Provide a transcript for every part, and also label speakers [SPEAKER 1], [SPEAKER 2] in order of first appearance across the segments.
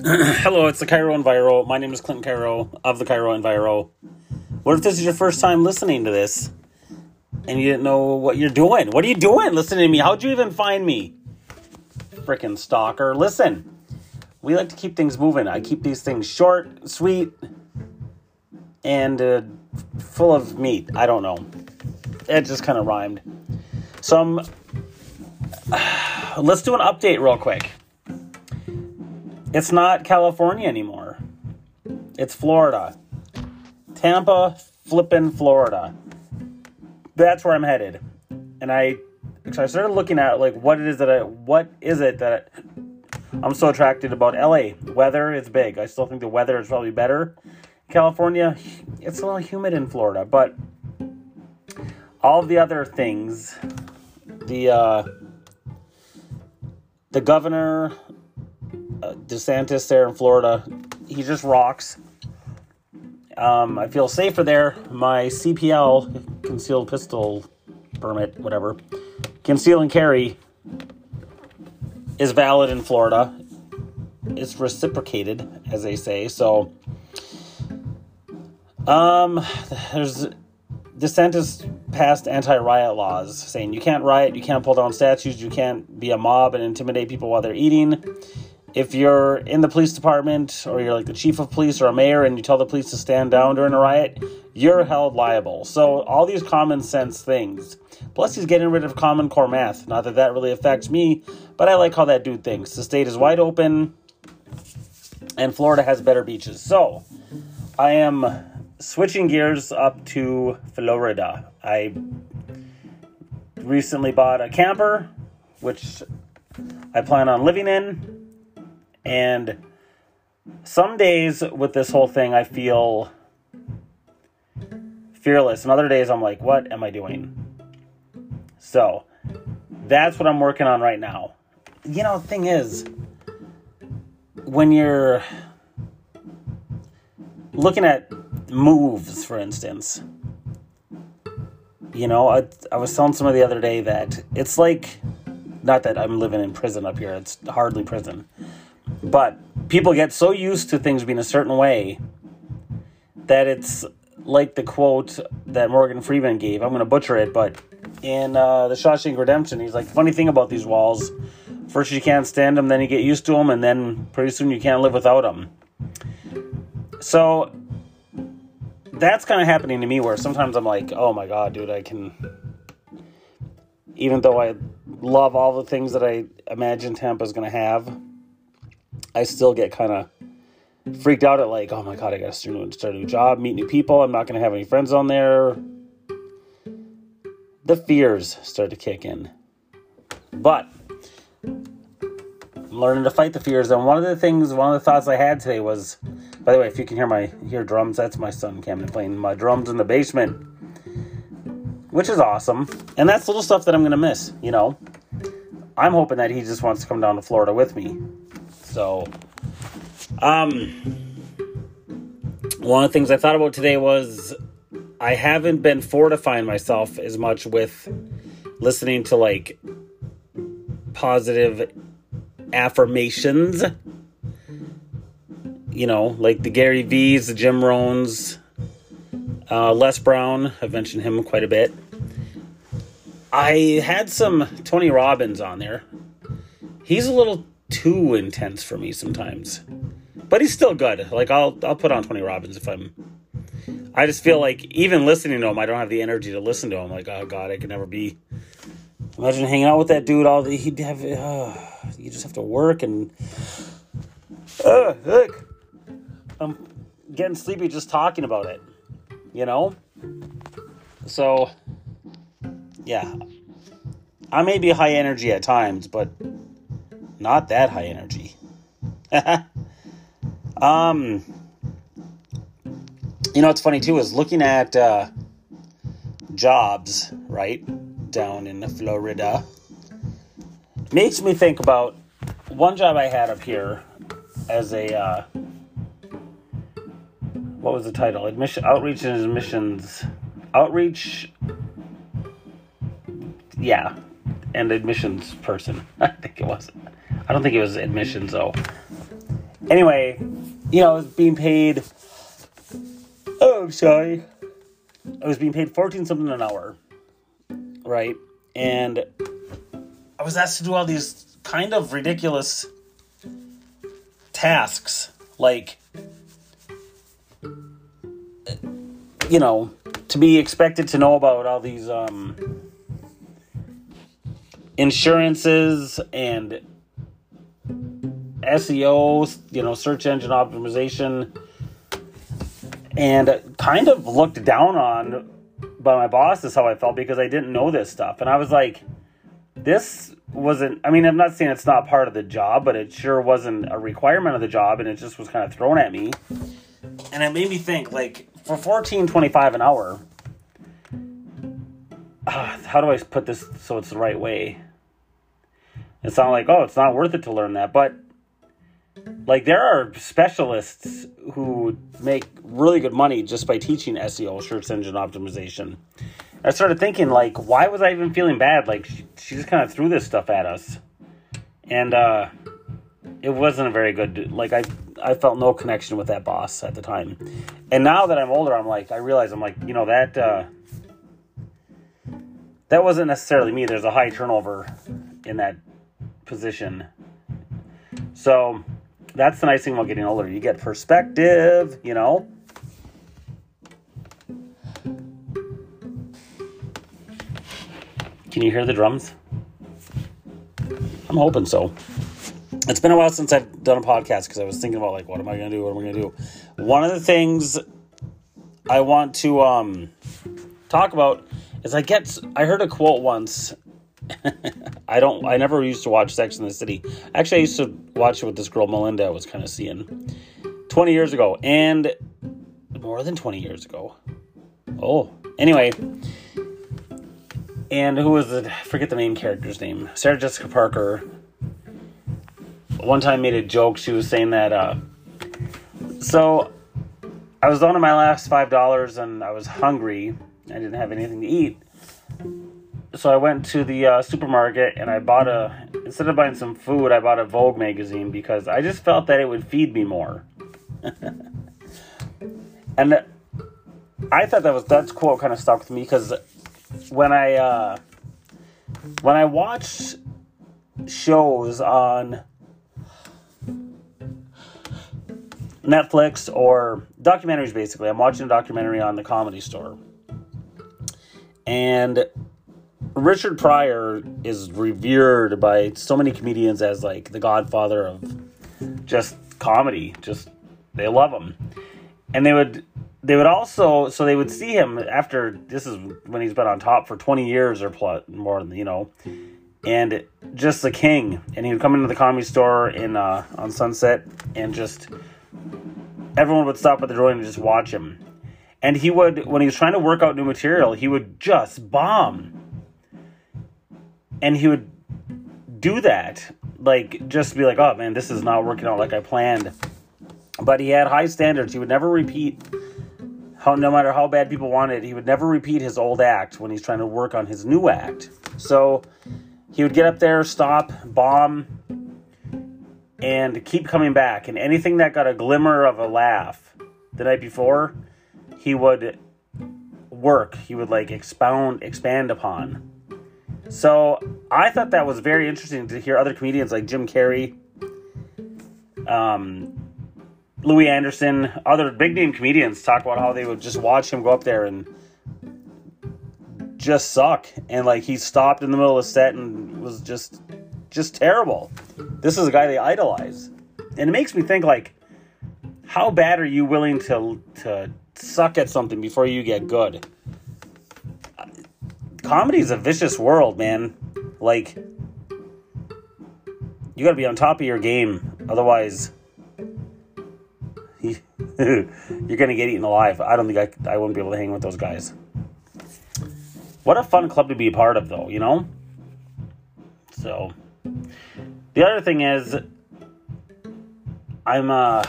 [SPEAKER 1] Hello, it's the Cairo Enviro. My name is Clinton Cairo of the Cairo Enviro. What if this is your first time listening to this and you didn't know what you're doing? What are you doing listening to me? How'd you even find me? Freaking stalker. Listen, we like to keep things moving. I keep these things short, sweet, and uh, full of meat. I don't know. It just kind of rhymed. So I'm. let's do an update real quick. It's not California anymore. It's Florida. Tampa, flippin' Florida. That's where I'm headed. And I so I started looking at like what it is that I what is it that I'm so attracted about LA. Weather is big. I still think the weather is probably better. California, it's a little humid in Florida, but all the other things, the uh, the governor, uh, DeSantis there in Florida, he just rocks. Um, I feel safer there. My CPL, concealed pistol permit, whatever, conceal and carry, is valid in Florida. It's reciprocated, as they say. So, um, there's DeSantis passed anti-riot laws saying you can't riot, you can't pull down statues, you can't be a mob and intimidate people while they're eating if you're in the police department or you're like the chief of police or a mayor and you tell the police to stand down during a riot, you're held liable. So, all these common sense things. Plus, he's getting rid of Common Core math. Not that that really affects me, but I like how that dude thinks. The state is wide open and Florida has better beaches. So, I am switching gears up to Florida. I recently bought a camper, which I plan on living in and some days with this whole thing, I feel fearless. And other days, I'm like, what am I doing? So that's what I'm working on right now. You know, the thing is, when you're looking at moves, for instance, you know, I, I was telling somebody the other day that it's like, not that I'm living in prison up here, it's hardly prison but people get so used to things being a certain way that it's like the quote that Morgan Freeman gave. I'm going to butcher it, but in uh, the Shawshank Redemption, he's like, funny thing about these walls, first you can't stand them, then you get used to them, and then pretty soon you can't live without them. So that's kind of happening to me where sometimes I'm like, oh my god, dude, I can. Even though I love all the things that I imagine Tampa's going to have, I still get kind of freaked out at like, oh my god, I gotta start a new job, meet new people. I'm not gonna have any friends on there. The fears start to kick in, but I'm learning to fight the fears. And one of the things, one of the thoughts I had today was, by the way, if you can hear my hear drums, that's my son Camden playing my drums in the basement, which is awesome. And that's little stuff that I'm gonna miss. You know, I'm hoping that he just wants to come down to Florida with me so, um, one of the things I thought about today was I haven't been fortifying myself as much with listening to like positive affirmations. You know, like the Gary V's, the Jim Rohns, uh, Les Brown. I've mentioned him quite a bit. I had some Tony Robbins on there. He's a little too intense for me sometimes. But he's still good. Like I'll I'll put on Tony Robbins if I'm I just feel like even listening to him, I don't have the energy to listen to him. Like, oh god, I could never be. Imagine hanging out with that dude. All the, he'd have. Uh, you just have to work and. Uh, look, I'm getting sleepy just talking about it. You know. So, yeah, I may be high energy at times, but not that high energy. um, you know what's funny too is looking at uh, jobs right down in Florida makes me think about one job I had up here as a uh, what was the title? Admission outreach and admissions outreach. Yeah, and admissions person. I think it was. I don't think it was admissions though. anyway, you know, I was being paid. Oh, I'm sorry. I was being paid 14 something an hour. Right? And I was asked to do all these kind of ridiculous tasks. Like, you know, to be expected to know about all these um, insurances and SEO, you know, search engine optimization, and kind of looked down on by my boss is how I felt because I didn't know this stuff. And I was like, this wasn't, I mean, I'm not saying it's not part of the job, but it sure wasn't a requirement of the job, and it just was kind of thrown at me. And it made me think, like, for 14.25 an hour, uh, how do I put this so it's the right way? It's not like, oh, it's not worth it to learn that, but like there are specialists who make really good money just by teaching SEO, search engine optimization. I started thinking like, why was I even feeling bad? Like she, she just kind of threw this stuff at us, and uh, it wasn't a very good. Like I, I felt no connection with that boss at the time, and now that I'm older, I'm like, I realize I'm like, you know that. Uh, that wasn't necessarily me. There's a high turnover in that position. So that's the nice thing about getting older. You get perspective, you know. Can you hear the drums? I'm hoping so. It's been a while since I've done a podcast because I was thinking about like, what am I gonna do? What am I gonna do? One of the things I want to um, talk about is I get I heard a quote once I don't. I never used to watch Sex in the City. Actually, I used to watch it with this girl Melinda. I was kind of seeing twenty years ago, and more than twenty years ago. Oh, anyway. And who was the? I forget the main character's name. Sarah Jessica Parker. One time made a joke. She was saying that. Uh, so, I was down to my last five dollars, and I was hungry. I didn't have anything to eat so I went to the uh, supermarket and I bought a instead of buying some food, I bought a Vogue magazine because I just felt that it would feed me more. and I thought that was that quote kind of stuck with me because when I uh, when I watch shows on Netflix or documentaries, basically, I'm watching a documentary on the Comedy Store, and Richard Pryor is revered by so many comedians as like the godfather of just comedy. Just they love him. And they would they would also so they would see him after this is when he's been on top for 20 years or plus more than you know and just the king and he would come into the comedy store in uh, on sunset and just everyone would stop at the door and just watch him and he would when he was trying to work out new material he would just bomb and he would do that like just be like oh man this is not working out like i planned. But he had high standards. He would never repeat how no matter how bad people wanted he would never repeat his old act when he's trying to work on his new act. So he would get up there stop bomb and keep coming back. And anything that got a glimmer of a laugh the night before he would work. He would like expound expand upon so I thought that was very interesting to hear other comedians like Jim Carrey, um, Louie Anderson, other big name comedians talk about how they would just watch him go up there and just suck. And like he stopped in the middle of the set and was just just terrible. This is a guy they idolize. And it makes me think like how bad are you willing to to suck at something before you get good? Comedy's a vicious world, man. Like, you got to be on top of your game, otherwise, you're gonna get eaten alive. I don't think I, I wouldn't be able to hang with those guys. What a fun club to be a part of, though. You know. So, the other thing is, I'm uh,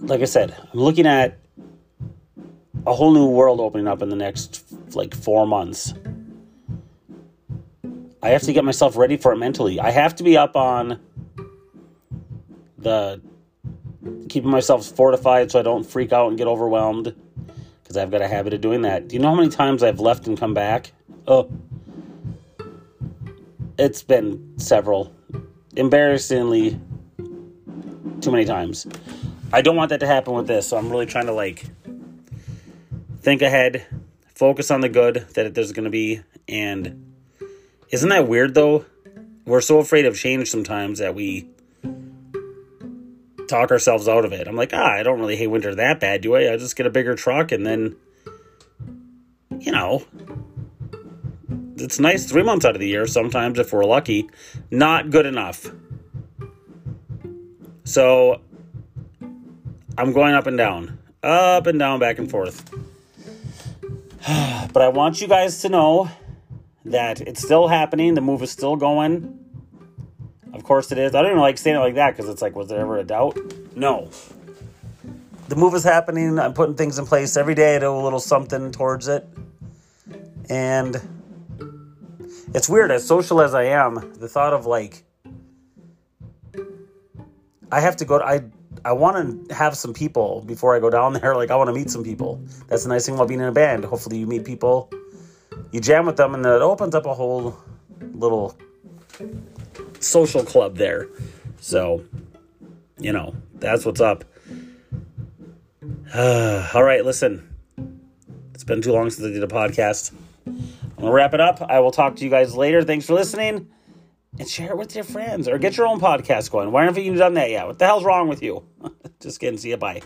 [SPEAKER 1] like I said, I'm looking at a whole new world opening up in the next like four months. I have to get myself ready for it mentally. I have to be up on the keeping myself fortified so I don't freak out and get overwhelmed because I've got a habit of doing that. Do you know how many times I've left and come back? Oh, it's been several. Embarrassingly, too many times. I don't want that to happen with this, so I'm really trying to like think ahead, focus on the good that there's going to be, and isn't that weird though? We're so afraid of change sometimes that we talk ourselves out of it. I'm like, ah, I don't really hate winter that bad, do I? I just get a bigger truck and then, you know, it's nice three months out of the year sometimes if we're lucky. Not good enough. So I'm going up and down, up and down, back and forth. but I want you guys to know that it's still happening. The move is still going. Of course it is. I don't even like saying it like that because it's like, was there ever a doubt? No. The move is happening. I'm putting things in place every day. Do a little something towards it. And it's weird, as social as I am, the thought of like, I have to go, to, I, I want to have some people before I go down there. Like, I want to meet some people. That's the nice thing about being in a band. Hopefully, you meet people, you jam with them, and it opens up a whole little social club there. So, you know, that's what's up. Uh, all right, listen. It's been too long since I did a podcast. I'm going to wrap it up. I will talk to you guys later. Thanks for listening. And share it with your friends or get your own podcast going. Why haven't you done that yet? What the hell's wrong with you? Just kidding. See you. Bye.